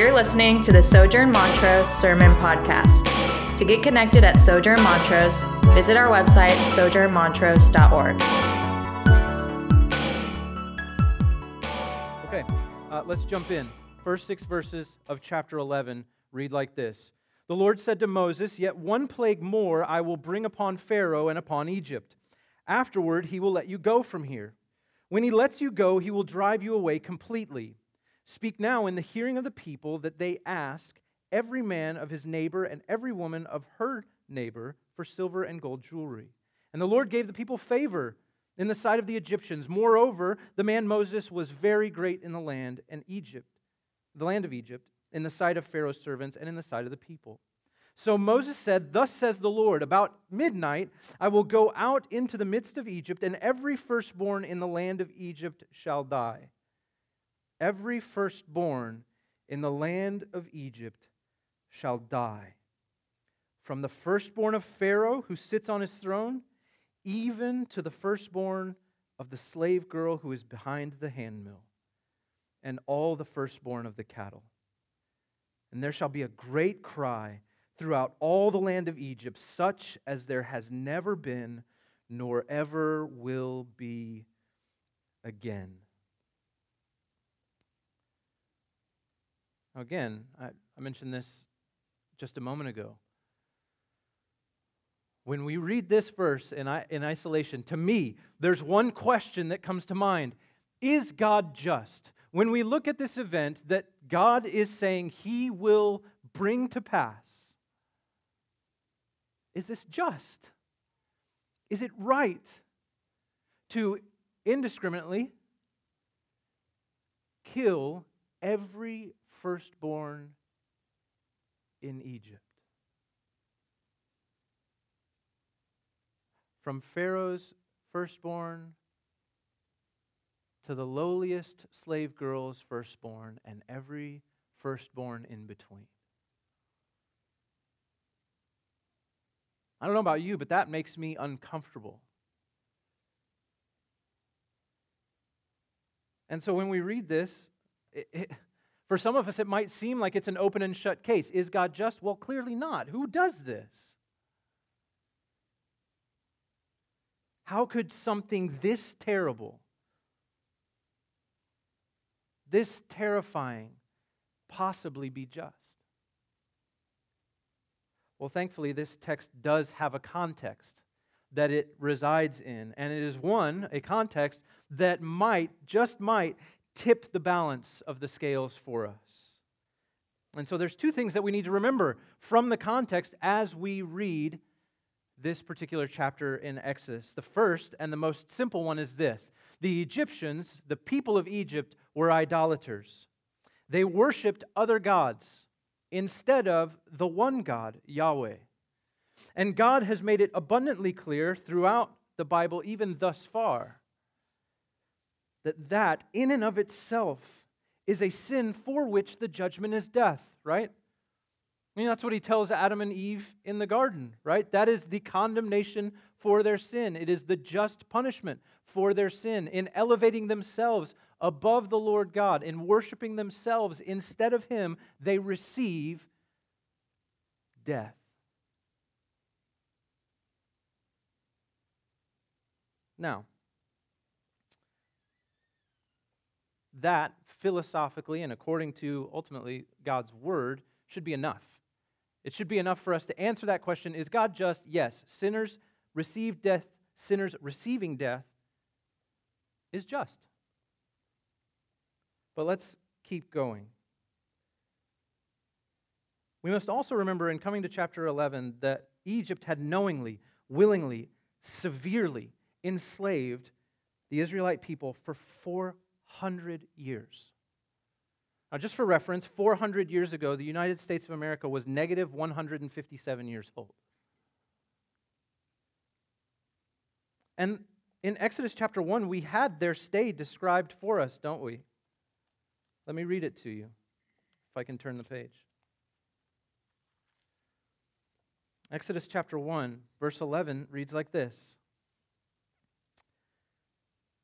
You're listening to the Sojourn Montrose Sermon Podcast. To get connected at Sojourn Montrose, visit our website, sojournmontrose.org. Okay, uh, let's jump in. First six verses of chapter 11 read like this The Lord said to Moses, Yet one plague more I will bring upon Pharaoh and upon Egypt. Afterward, he will let you go from here. When he lets you go, he will drive you away completely. Speak now in the hearing of the people that they ask every man of his neighbor and every woman of her neighbor for silver and gold jewelry. And the Lord gave the people favor in the sight of the Egyptians. Moreover, the man Moses was very great in the land and Egypt, the land of Egypt, in the sight of Pharaoh's servants and in the sight of the people. So Moses said, Thus says the Lord, about midnight I will go out into the midst of Egypt, and every firstborn in the land of Egypt shall die every firstborn in the land of Egypt shall die. From the firstborn of Pharaoh who sits on his throne, even to the firstborn of the slave girl who is behind the handmill, and all the firstborn of the cattle. And there shall be a great cry throughout all the land of Egypt, such as there has never been, nor ever will be again. Again, I, I mentioned this just a moment ago. When we read this verse in, in isolation, to me, there's one question that comes to mind Is God just? When we look at this event that God is saying he will bring to pass, is this just? Is it right to indiscriminately kill every firstborn in Egypt. From Pharaoh's firstborn to the lowliest slave girl's firstborn and every firstborn in between. I don't know about you, but that makes me uncomfortable. And so when we read this, it, it, for some of us, it might seem like it's an open and shut case. Is God just? Well, clearly not. Who does this? How could something this terrible, this terrifying, possibly be just? Well, thankfully, this text does have a context that it resides in, and it is one, a context that might, just might, tip the balance of the scales for us. And so there's two things that we need to remember from the context as we read this particular chapter in Exodus. The first and the most simple one is this the Egyptians, the people of Egypt, were idolaters. They worshiped other gods instead of the one God, Yahweh. And God has made it abundantly clear throughout the Bible, even thus far, that that in and of itself is a sin for which the judgment is death, right? I mean, that's what he tells Adam and Eve in the garden, right? That is the condemnation for their sin. It is the just punishment for their sin in elevating themselves above the Lord God, in worshiping themselves instead of Him, they receive death. Now, that philosophically and according to ultimately God's word should be enough. It should be enough for us to answer that question Is God just? Yes. Sinners receive death, sinners receiving death is just. But let's keep going. We must also remember in coming to chapter 11 that Egypt had knowingly, willingly, severely enslaved the Israelite people for 400 400 years. Now, just for reference, 400 years ago, the United States of America was negative 157 years old. And in Exodus chapter 1, we had their stay described for us, don't we? Let me read it to you, if I can turn the page. Exodus chapter 1, verse 11 reads like this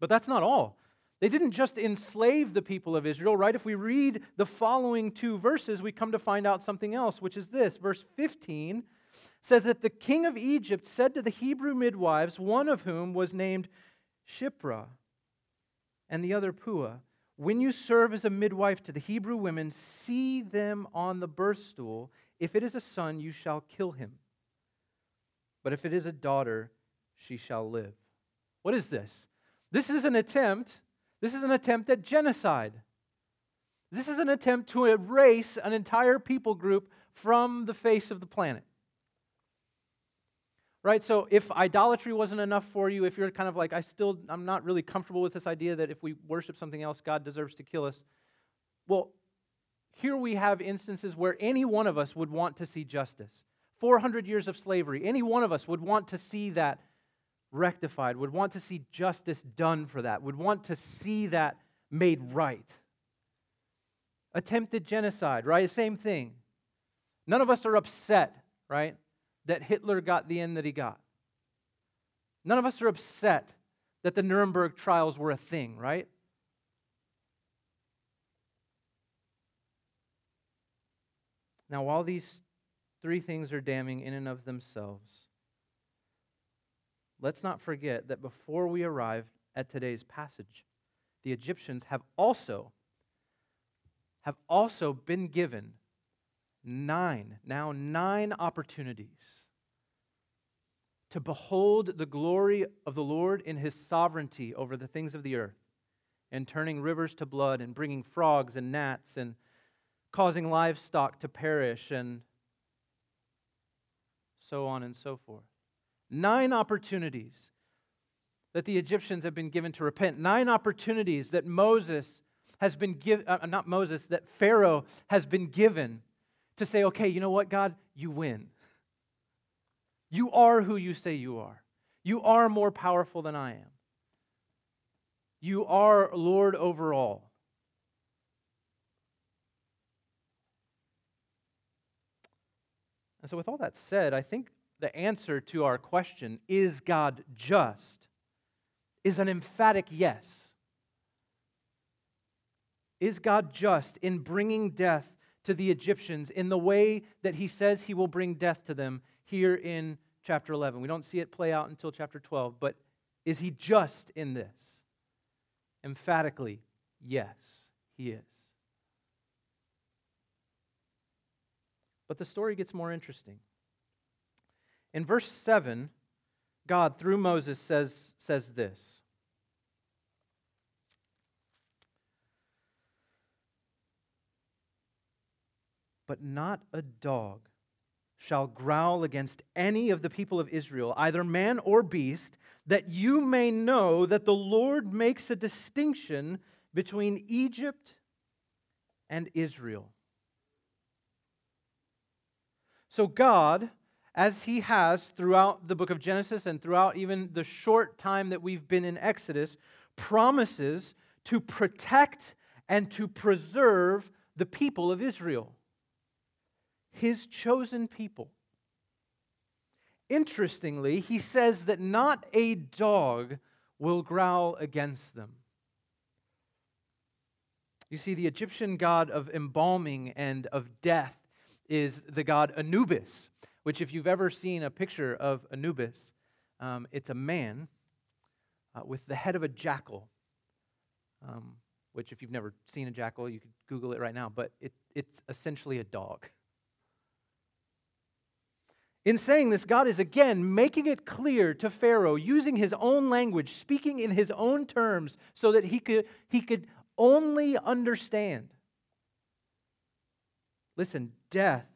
But that's not all. They didn't just enslave the people of Israel, right? If we read the following two verses, we come to find out something else, which is this. Verse 15 says that the king of Egypt said to the Hebrew midwives, one of whom was named Shiphrah and the other Puah, When you serve as a midwife to the Hebrew women, see them on the birth stool. If it is a son, you shall kill him. But if it is a daughter, she shall live. What is this? This is an attempt, this is an attempt at genocide. This is an attempt to erase an entire people group from the face of the planet. Right? So if idolatry wasn't enough for you, if you're kind of like, I still, I'm not really comfortable with this idea that if we worship something else, God deserves to kill us. Well, here we have instances where any one of us would want to see justice. 400 years of slavery, any one of us would want to see that rectified, would want to see justice done for that, would want to see that made right. Attempted genocide, right? Same thing. None of us are upset, right, that Hitler got the end that he got. None of us are upset that the Nuremberg trials were a thing, right? Now, while these three things are damning in and of themselves, let's not forget that before we arrive at today's passage, the Egyptians have also have also been given nine, now nine opportunities to behold the glory of the Lord in his sovereignty over the things of the earth, and turning rivers to blood, and bringing frogs and gnats, and causing livestock to perish, and so on and so forth. Nine opportunities that the Egyptians have been given to repent. Nine opportunities that Moses has been given, uh, not Moses, that Pharaoh has been given to say, okay, you know what, God, you win. You are who you say you are. You are more powerful than I am. You are Lord over all. And so, with all that said, I think the answer to our question, is God just, is an emphatic yes. Is God just in bringing death to the Egyptians in the way that he says he will bring death to them here in chapter 11? We don't see it play out until chapter 12, but is he just in this? Emphatically, yes, he is. But the story gets more interesting. In verse 7, God, through Moses, says, says this But not a dog shall growl against any of the people of Israel, either man or beast, that you may know that the Lord makes a distinction between Egypt and Israel. So God as he has throughout the book of Genesis and throughout even the short time that we've been in Exodus, promises to protect and to preserve the people of Israel, his chosen people. Interestingly, he says that not a dog will growl against them. You see, the Egyptian god of embalming and of death is the god Anubis which, if you've ever seen a picture of Anubis, um, it's a man uh, with the head of a jackal. Um, which, if you've never seen a jackal, you could Google it right now, but it, it's essentially a dog. In saying this, God is again making it clear to Pharaoh, using his own language, speaking in his own terms, so that he could, he could only understand. Listen, death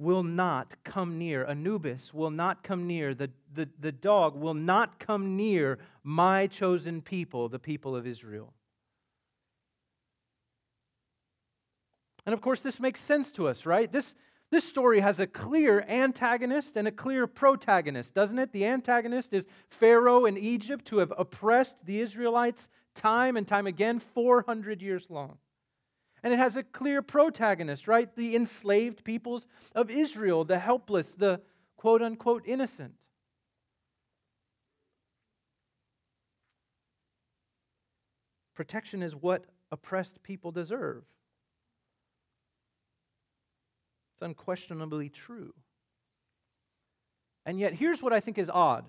will not come near, Anubis will not come near, the, the, the dog will not come near my chosen people, the people of Israel. And of course, this makes sense to us, right? This, this story has a clear antagonist and a clear protagonist, doesn't it? The antagonist is Pharaoh in Egypt, who have oppressed the Israelites time and time again, 400 years long. And it has a clear protagonist, right? The enslaved peoples of Israel, the helpless, the quote unquote innocent. Protection is what oppressed people deserve. It's unquestionably true. And yet, here's what I think is odd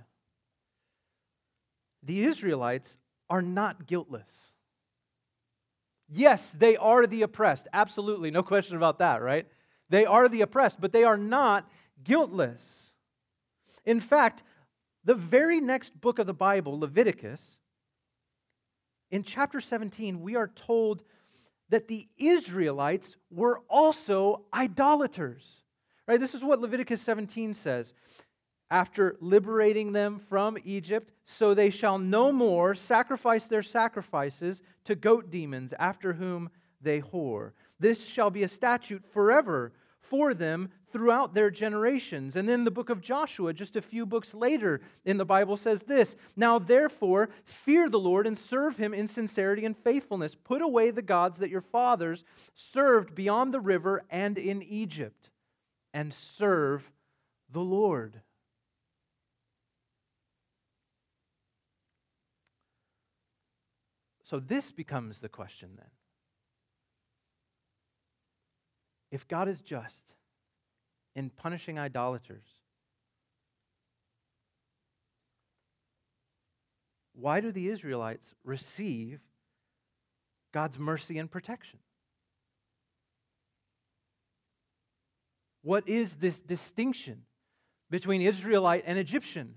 the Israelites are not guiltless. Yes, they are the oppressed. Absolutely, no question about that, right? They are the oppressed, but they are not guiltless. In fact, the very next book of the Bible, Leviticus, in chapter 17, we are told that the Israelites were also idolaters. Right? This is what Leviticus 17 says. After liberating them from Egypt, so they shall no more sacrifice their sacrifices to goat demons after whom they whore. This shall be a statute forever for them throughout their generations. And then the book of Joshua, just a few books later in the Bible, says this Now therefore, fear the Lord and serve him in sincerity and faithfulness. Put away the gods that your fathers served beyond the river and in Egypt, and serve the Lord. So this becomes the question then. If God is just, in punishing idolaters. Why do the Israelites receive God's mercy and protection? What is this distinction between Israelite and Egyptian?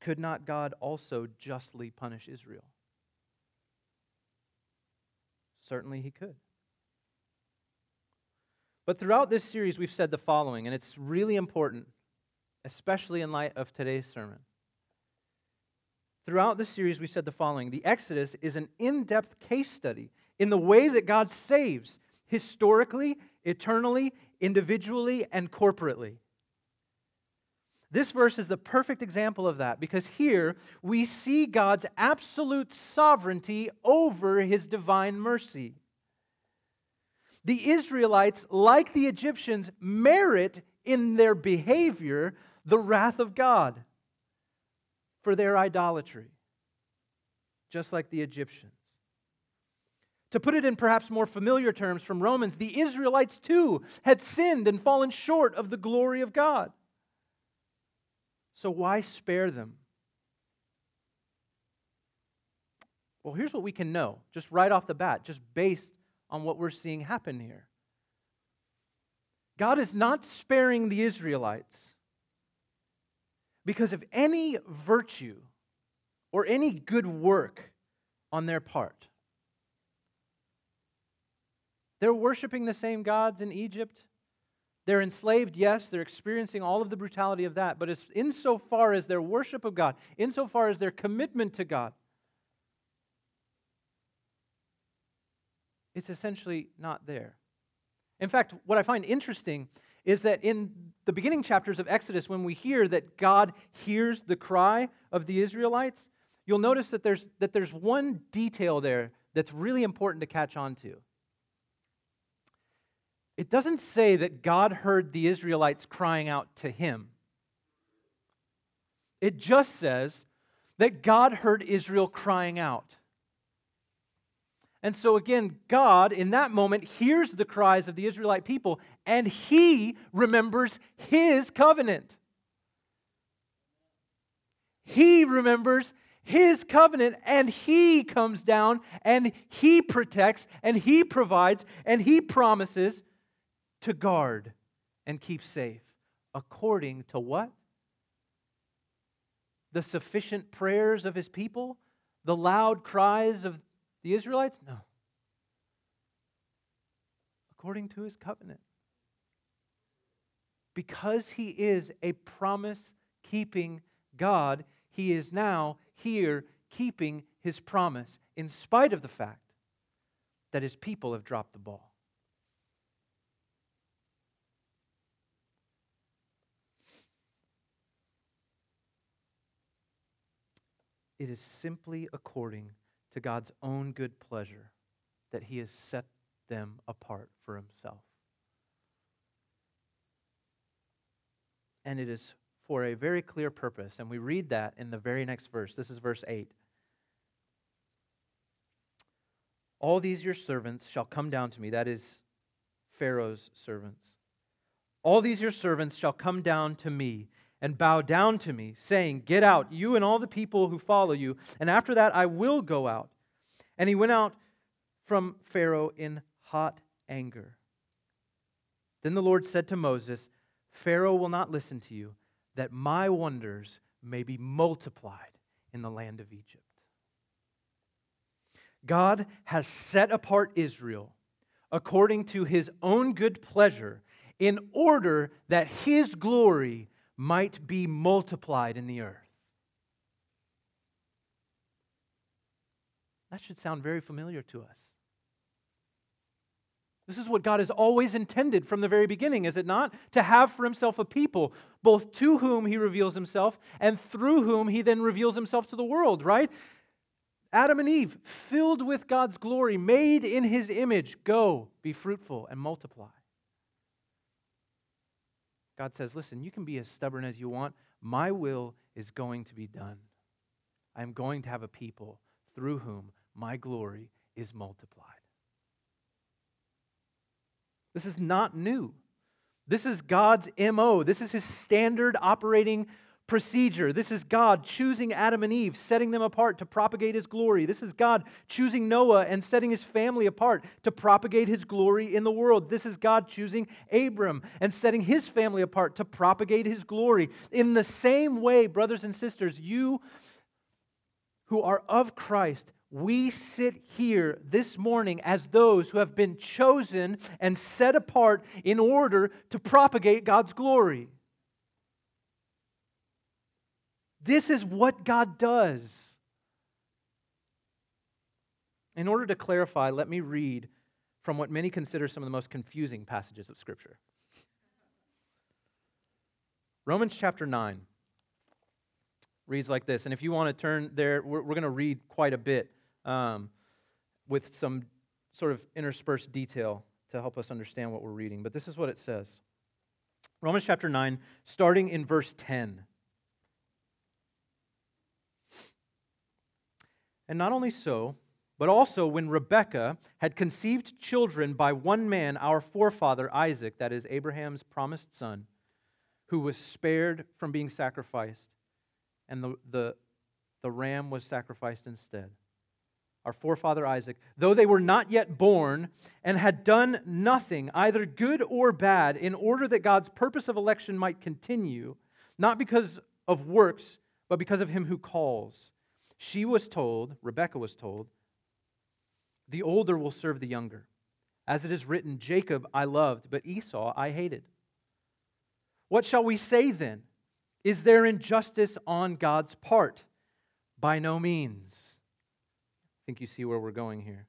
Could not God also justly punish Israel? Certainly he could. But throughout this series, we've said the following, and it's really important, especially in light of today's sermon. Throughout this series, we said the following The Exodus is an in depth case study in the way that God saves historically, eternally, individually, and corporately. This verse is the perfect example of that because here we see God's absolute sovereignty over his divine mercy. The Israelites, like the Egyptians, merit in their behavior the wrath of God for their idolatry, just like the Egyptians. To put it in perhaps more familiar terms from Romans, the Israelites too had sinned and fallen short of the glory of God. So why spare them? Well, here's what we can know just right off the bat, just based on what we're seeing happen here. God is not sparing the Israelites because of any virtue or any good work on their part. They're worshiping the same gods in Egypt. They're enslaved, yes, they're experiencing all of the brutality of that, but as, insofar as their worship of God, insofar as their commitment to God, it's essentially not there. In fact, what I find interesting is that in the beginning chapters of Exodus, when we hear that God hears the cry of the Israelites, you'll notice that there's, that there's one detail there that's really important to catch on to it doesn't say that God heard the Israelites crying out to him. It just says that God heard Israel crying out. And so, again, God in that moment hears the cries of the Israelite people and he remembers his covenant. He remembers his covenant and he comes down and he protects and he provides and he promises to guard and keep safe according to what? The sufficient prayers of his people? The loud cries of the Israelites? No. according to his covenant. Because he is a promise keeping God, he is now here keeping his promise, in spite of the fact that his people have dropped the ball. It is simply according to God's own good pleasure that he has set them apart for himself. And it is for a very clear purpose. And we read that in the very next verse. This is verse 8. All these your servants shall come down to me. That is Pharaoh's servants. All these your servants shall come down to me and bow down to me, saying, Get out, you and all the people who follow you, and after that I will go out. And he went out from Pharaoh in hot anger. Then the Lord said to Moses, Pharaoh will not listen to you, that my wonders may be multiplied in the land of Egypt. God has set apart Israel according to his own good pleasure in order that his glory might be multiplied in the earth. That should sound very familiar to us. This is what God has always intended from the very beginning, is it not? To have for himself a people, both to whom he reveals himself and through whom he then reveals himself to the world, right? Adam and Eve, filled with God's glory, made in his image, go, be fruitful, and multiply. God says, Listen, you can be as stubborn as you want. My will is going to be done. I am going to have a people through whom my glory is multiplied. This is not new. This is God's MO. This is his standard operating procedure. This is God choosing Adam and Eve, setting them apart to propagate his glory. This is God choosing Noah and setting his family apart to propagate his glory in the world. This is God choosing Abram and setting his family apart to propagate his glory. In the same way, brothers and sisters, you who are of Christ, we sit here this morning as those who have been chosen and set apart in order to propagate God's glory. This is what God does. In order to clarify, let me read from what many consider some of the most confusing passages of Scripture. Romans chapter 9 reads like this. And if you want to turn there, we're, we're going to read quite a bit um, with some sort of interspersed detail to help us understand what we're reading. But this is what it says Romans chapter 9, starting in verse 10. And not only so, but also when Rebekah had conceived children by one man, our forefather Isaac, that is Abraham's promised son, who was spared from being sacrificed, and the, the, the ram was sacrificed instead. Our forefather Isaac, though they were not yet born and had done nothing, either good or bad, in order that God's purpose of election might continue, not because of works, but because of him who calls. She was told, Rebekah was told, the older will serve the younger. As it is written, Jacob I loved, but Esau I hated. What shall we say then? Is there injustice on God's part? By no means. I think you see where we're going here.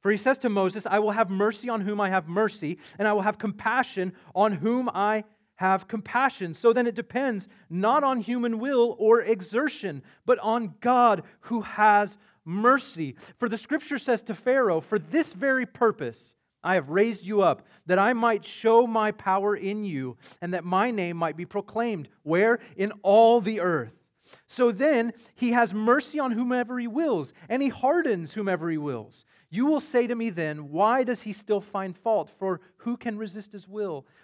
For he says to Moses, I will have mercy on whom I have mercy, and I will have compassion on whom I have compassion. So then it depends not on human will or exertion, but on God who has mercy. For the scripture says to Pharaoh, For this very purpose I have raised you up, that I might show my power in you, and that my name might be proclaimed. Where? In all the earth. So then he has mercy on whomever he wills, and he hardens whomever he wills. You will say to me then, Why does he still find fault? For who can resist his will?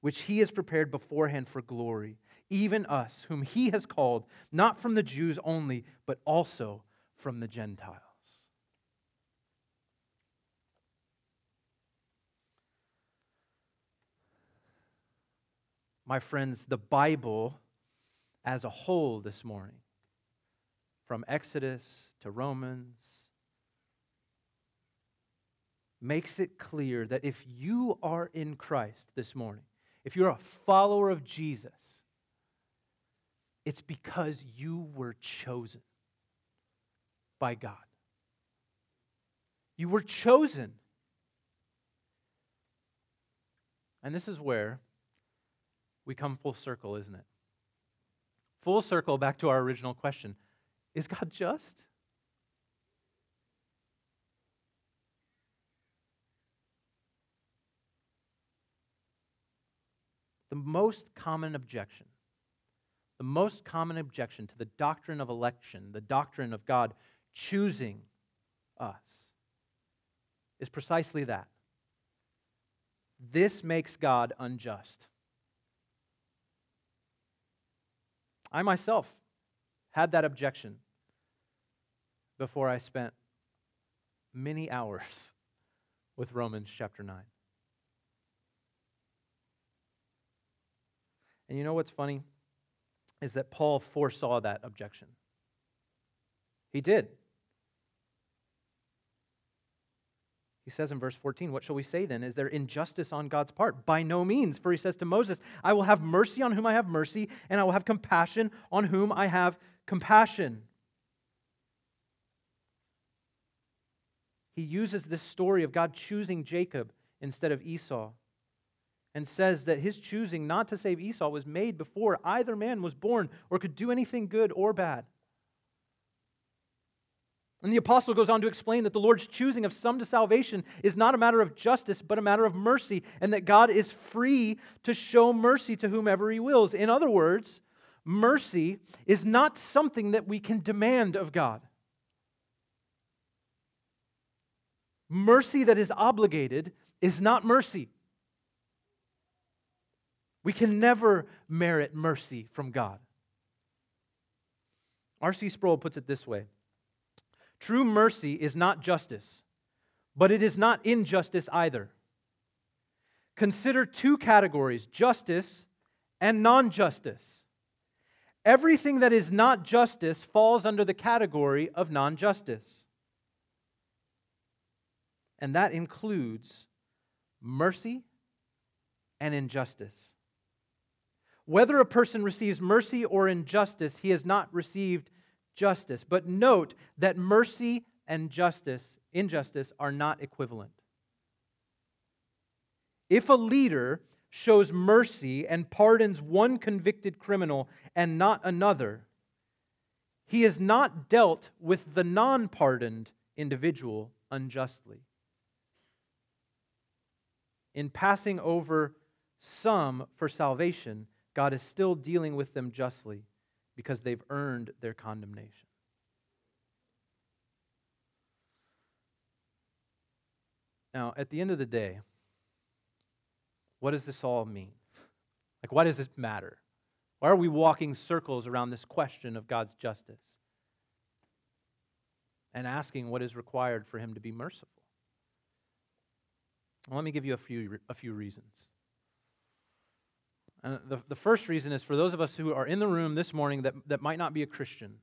which he has prepared beforehand for glory, even us, whom he has called, not from the Jews only, but also from the Gentiles. My friends, the Bible as a whole this morning, from Exodus to Romans, makes it clear that if you are in Christ this morning, if you're a follower of Jesus, it's because you were chosen by God. You were chosen. And this is where we come full circle, isn't it? Full circle back to our original question Is God just? The most common objection, the most common objection to the doctrine of election, the doctrine of God choosing us, is precisely that. This makes God unjust. I myself had that objection before I spent many hours with Romans chapter 9. And you know what's funny? Is that Paul foresaw that objection. He did. He says in verse 14, What shall we say then? Is there injustice on God's part? By no means. For he says to Moses, I will have mercy on whom I have mercy, and I will have compassion on whom I have compassion. He uses this story of God choosing Jacob instead of Esau and says that his choosing not to save Esau was made before either man was born or could do anything good or bad. And the apostle goes on to explain that the Lord's choosing of some to salvation is not a matter of justice, but a matter of mercy, and that God is free to show mercy to whomever he wills. In other words, mercy is not something that we can demand of God. Mercy that is obligated is not mercy. We can never merit mercy from God. R.C. Sproul puts it this way True mercy is not justice, but it is not injustice either. Consider two categories justice and non justice. Everything that is not justice falls under the category of non justice. And that includes mercy and injustice. Whether a person receives mercy or injustice, he has not received justice. But note that mercy and justice, injustice, are not equivalent. If a leader shows mercy and pardons one convicted criminal and not another, he has not dealt with the non pardoned individual unjustly. In passing over some for salvation, God is still dealing with them justly because they've earned their condemnation. Now, at the end of the day, what does this all mean? Like, why does this matter? Why are we walking circles around this question of God's justice and asking what is required for Him to be merciful? Well, let me give you a few, a few reasons. And the, the first reason is for those of us who are in the room this morning that, that might not be a Christian.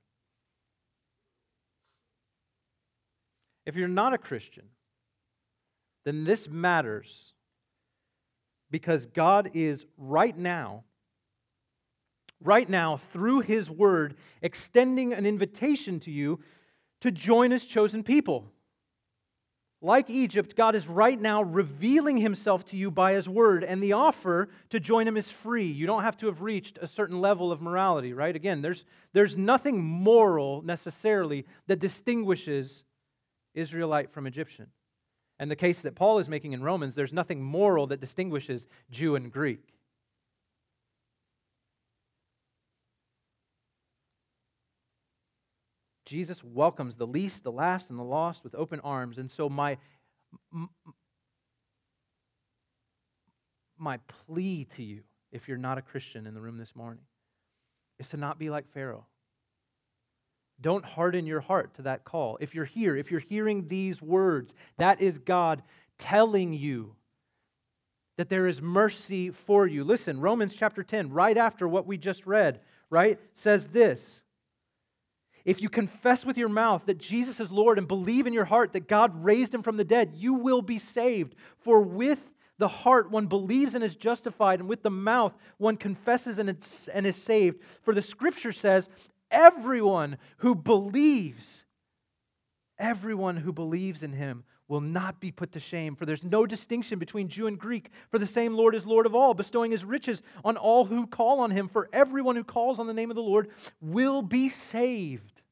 If you're not a Christian, then this matters because God is right now, right now, through His Word, extending an invitation to you to join His chosen people. Like Egypt, God is right now revealing himself to you by his word, and the offer to join him is free. You don't have to have reached a certain level of morality, right? Again, there's, there's nothing moral necessarily that distinguishes Israelite from Egyptian. And the case that Paul is making in Romans, there's nothing moral that distinguishes Jew and Greek. Jesus welcomes the least, the last, and the lost with open arms. And so, my, My plea to you, if you're not a Christian in the room this morning, is to not be like Pharaoh. Don't harden your heart to that call. If you're here, if you're hearing these words, that is God telling you that there is mercy for you. Listen, Romans chapter 10, right after what we just read, right, says this If you confess with your mouth that Jesus is Lord and believe in your heart that God raised him from the dead, you will be saved. For with the heart one believes and is justified, and with the mouth one confesses and is saved. For the scripture says, Everyone who believes, everyone who believes in him will not be put to shame, for there's no distinction between Jew and Greek, for the same Lord is Lord of all, bestowing his riches on all who call on him. For everyone who calls on the name of the Lord will be saved.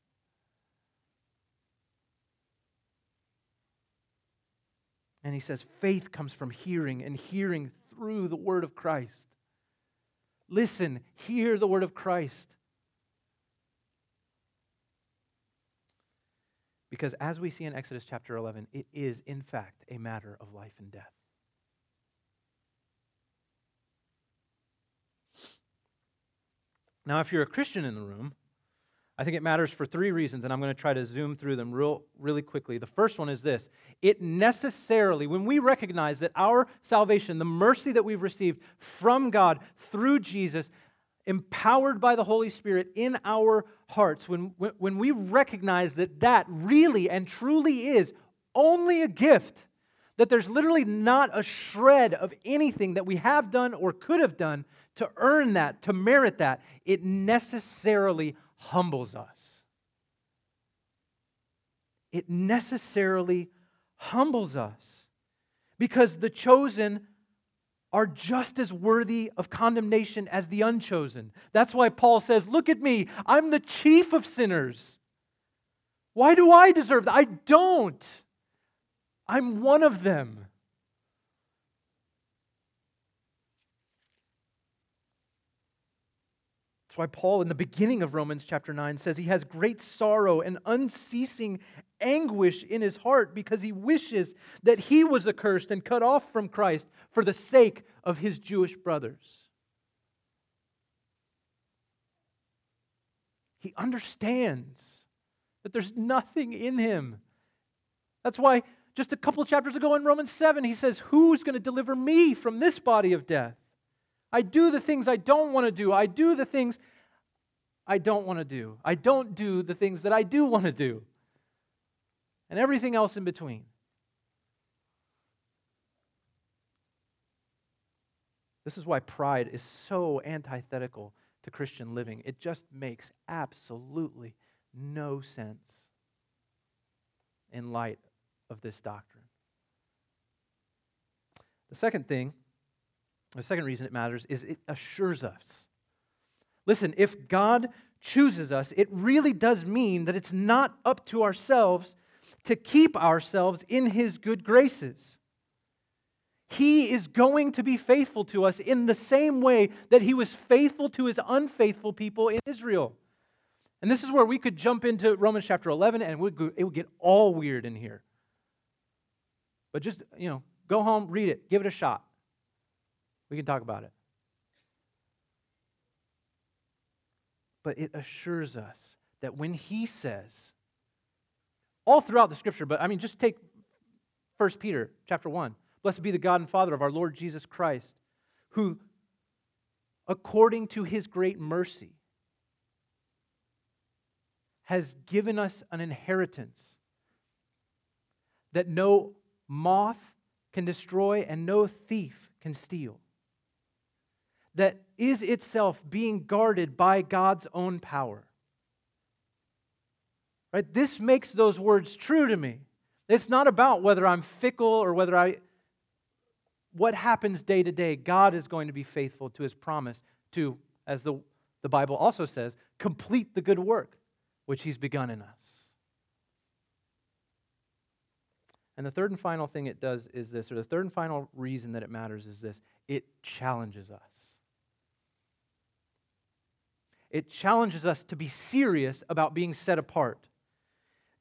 And he says, faith comes from hearing, and hearing through the word of Christ. Listen, hear the word of Christ. Because as we see in Exodus chapter 11, it is, in fact, a matter of life and death. Now, if you're a Christian in the room, I think it matters for three reasons, and I'm going to try to zoom through them real, really quickly. The first one is this it necessarily, when we recognize that our salvation, the mercy that we've received from God through Jesus, empowered by the Holy Spirit in our hearts, when, when we recognize that that really and truly is only a gift, that there's literally not a shred of anything that we have done or could have done to earn that, to merit that, it necessarily humbles us. It necessarily humbles us because the chosen are just as worthy of condemnation as the unchosen. That's why Paul says, Look at me, I'm the chief of sinners. Why do I deserve that? I don't. I'm one of them. That's why Paul, in the beginning of Romans chapter 9, says he has great sorrow and unceasing anguish in his heart because he wishes that he was accursed and cut off from Christ for the sake of his Jewish brothers. He understands that there's nothing in him. That's why just a couple chapters ago in Romans 7, he says, Who's going to deliver me from this body of death? I do the things I don't want to do. I do the things I don't want to do. I don't do the things that I do want to do. And everything else in between. This is why pride is so antithetical to Christian living. It just makes absolutely no sense in light of this doctrine. The second thing the second reason it matters is it assures us. Listen, if God chooses us, it really does mean that it's not up to ourselves to keep ourselves in His good graces. He is going to be faithful to us in the same way that He was faithful to His unfaithful people in Israel. And this is where we could jump into Romans chapter 11 and it would get all weird in here. But just, you know, go home, read it, give it a shot. We can talk about it. But it assures us that when he says, all throughout the scripture, but I mean, just take 1 Peter chapter 1. Blessed be the God and Father of our Lord Jesus Christ, who, according to his great mercy, has given us an inheritance that no moth can destroy and no thief can steal that is itself being guarded by God's own power. Right? This makes those words true to me. It's not about whether I'm fickle or whether I what happens day to day. God is going to be faithful to his promise to, as the, the Bible also says, complete the good work which he's begun in us. And the third and final thing it does is this, or the third and final reason that it matters is this it challenges us it challenges us to be serious about being set apart.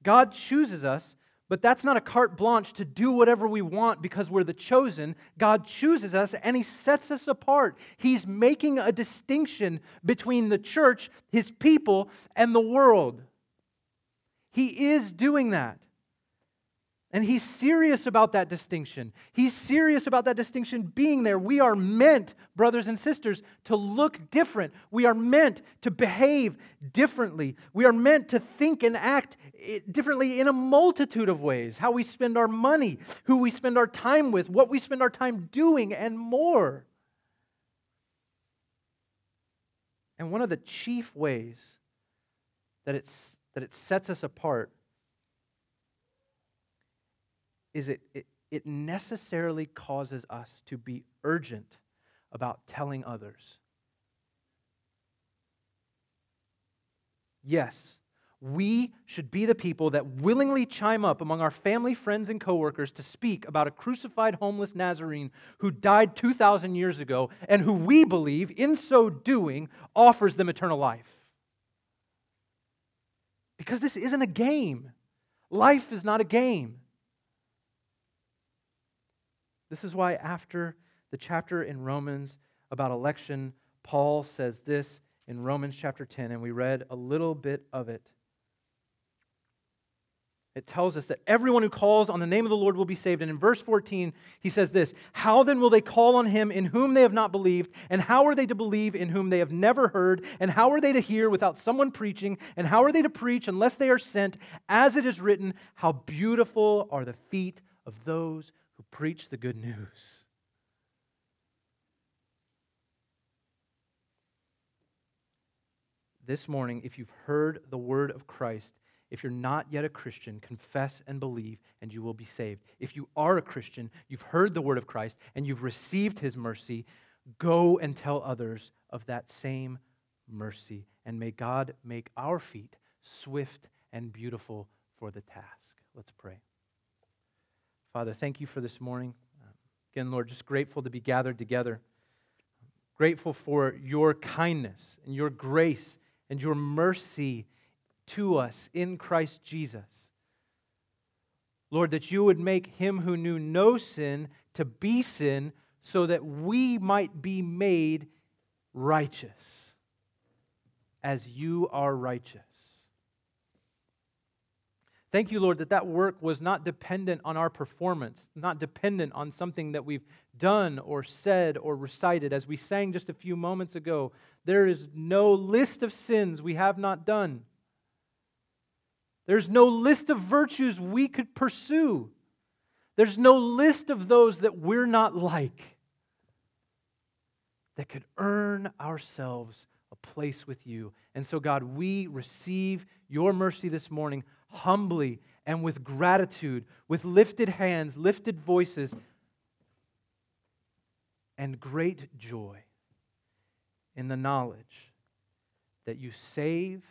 God chooses us, But that's not a carte blanche to do whatever we want because we're the chosen. God chooses us and He sets us apart. He's making a distinction between the church, His people, and the world. He is doing that. And he's serious about that distinction. He's serious about that distinction being there. We are meant, brothers and sisters, to look different. We are meant to behave differently. We are meant to think and act differently in a multitude of ways how we spend our money, who we spend our time with, what we spend our time doing, and more. And one of the chief ways that, it's, that it sets us apart is it, it, it necessarily causes us to be urgent about telling others. Yes, we should be the people that willingly chime up among our family, friends, and coworkers to speak about a crucified homeless Nazarene who died 2,000 years ago and who we believe, in so doing, offers them eternal life. Because this isn't a game. Life is not a game. This is why, after the chapter in Romans about election, Paul says this in Romans chapter 10, and we read a little bit of it. It tells us that everyone who calls on the name of the Lord will be saved. And in verse 14, he says this How then will they call on him in whom they have not believed? And how are they to believe in whom they have never heard? And how are they to hear without someone preaching? And how are they to preach unless they are sent? As it is written, How beautiful are the feet of those preach the good news. This morning, if you've heard the word of Christ, if you're not yet a Christian, confess and believe, and you will be saved. If you are a Christian, you've heard the word of Christ, and you've received his mercy, go and tell others of that same mercy. And may God make our feet swift and beautiful for the task. Let's pray. Father, thank you for this morning. Again, Lord, just grateful to be gathered together. Grateful for your kindness and your grace and your mercy to us in Christ Jesus. Lord, that you would make him who knew no sin to be sin so that we might be made righteous as you are righteous. Thank you, Lord, that that work was not dependent on our performance, not dependent on something that we've done or said or recited. As we sang just a few moments ago, there is no list of sins we have not done. There's no list of virtues we could pursue. There's no list of those that we're not like that could earn ourselves a place with you. And so, God, we receive your mercy this morning humbly and with gratitude, with lifted hands, lifted voices, and great joy in the knowledge that you save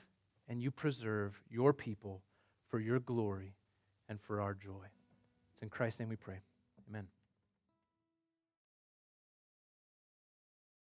and you preserve your people for your glory and for our joy. It's in Christ's name we pray. Amen.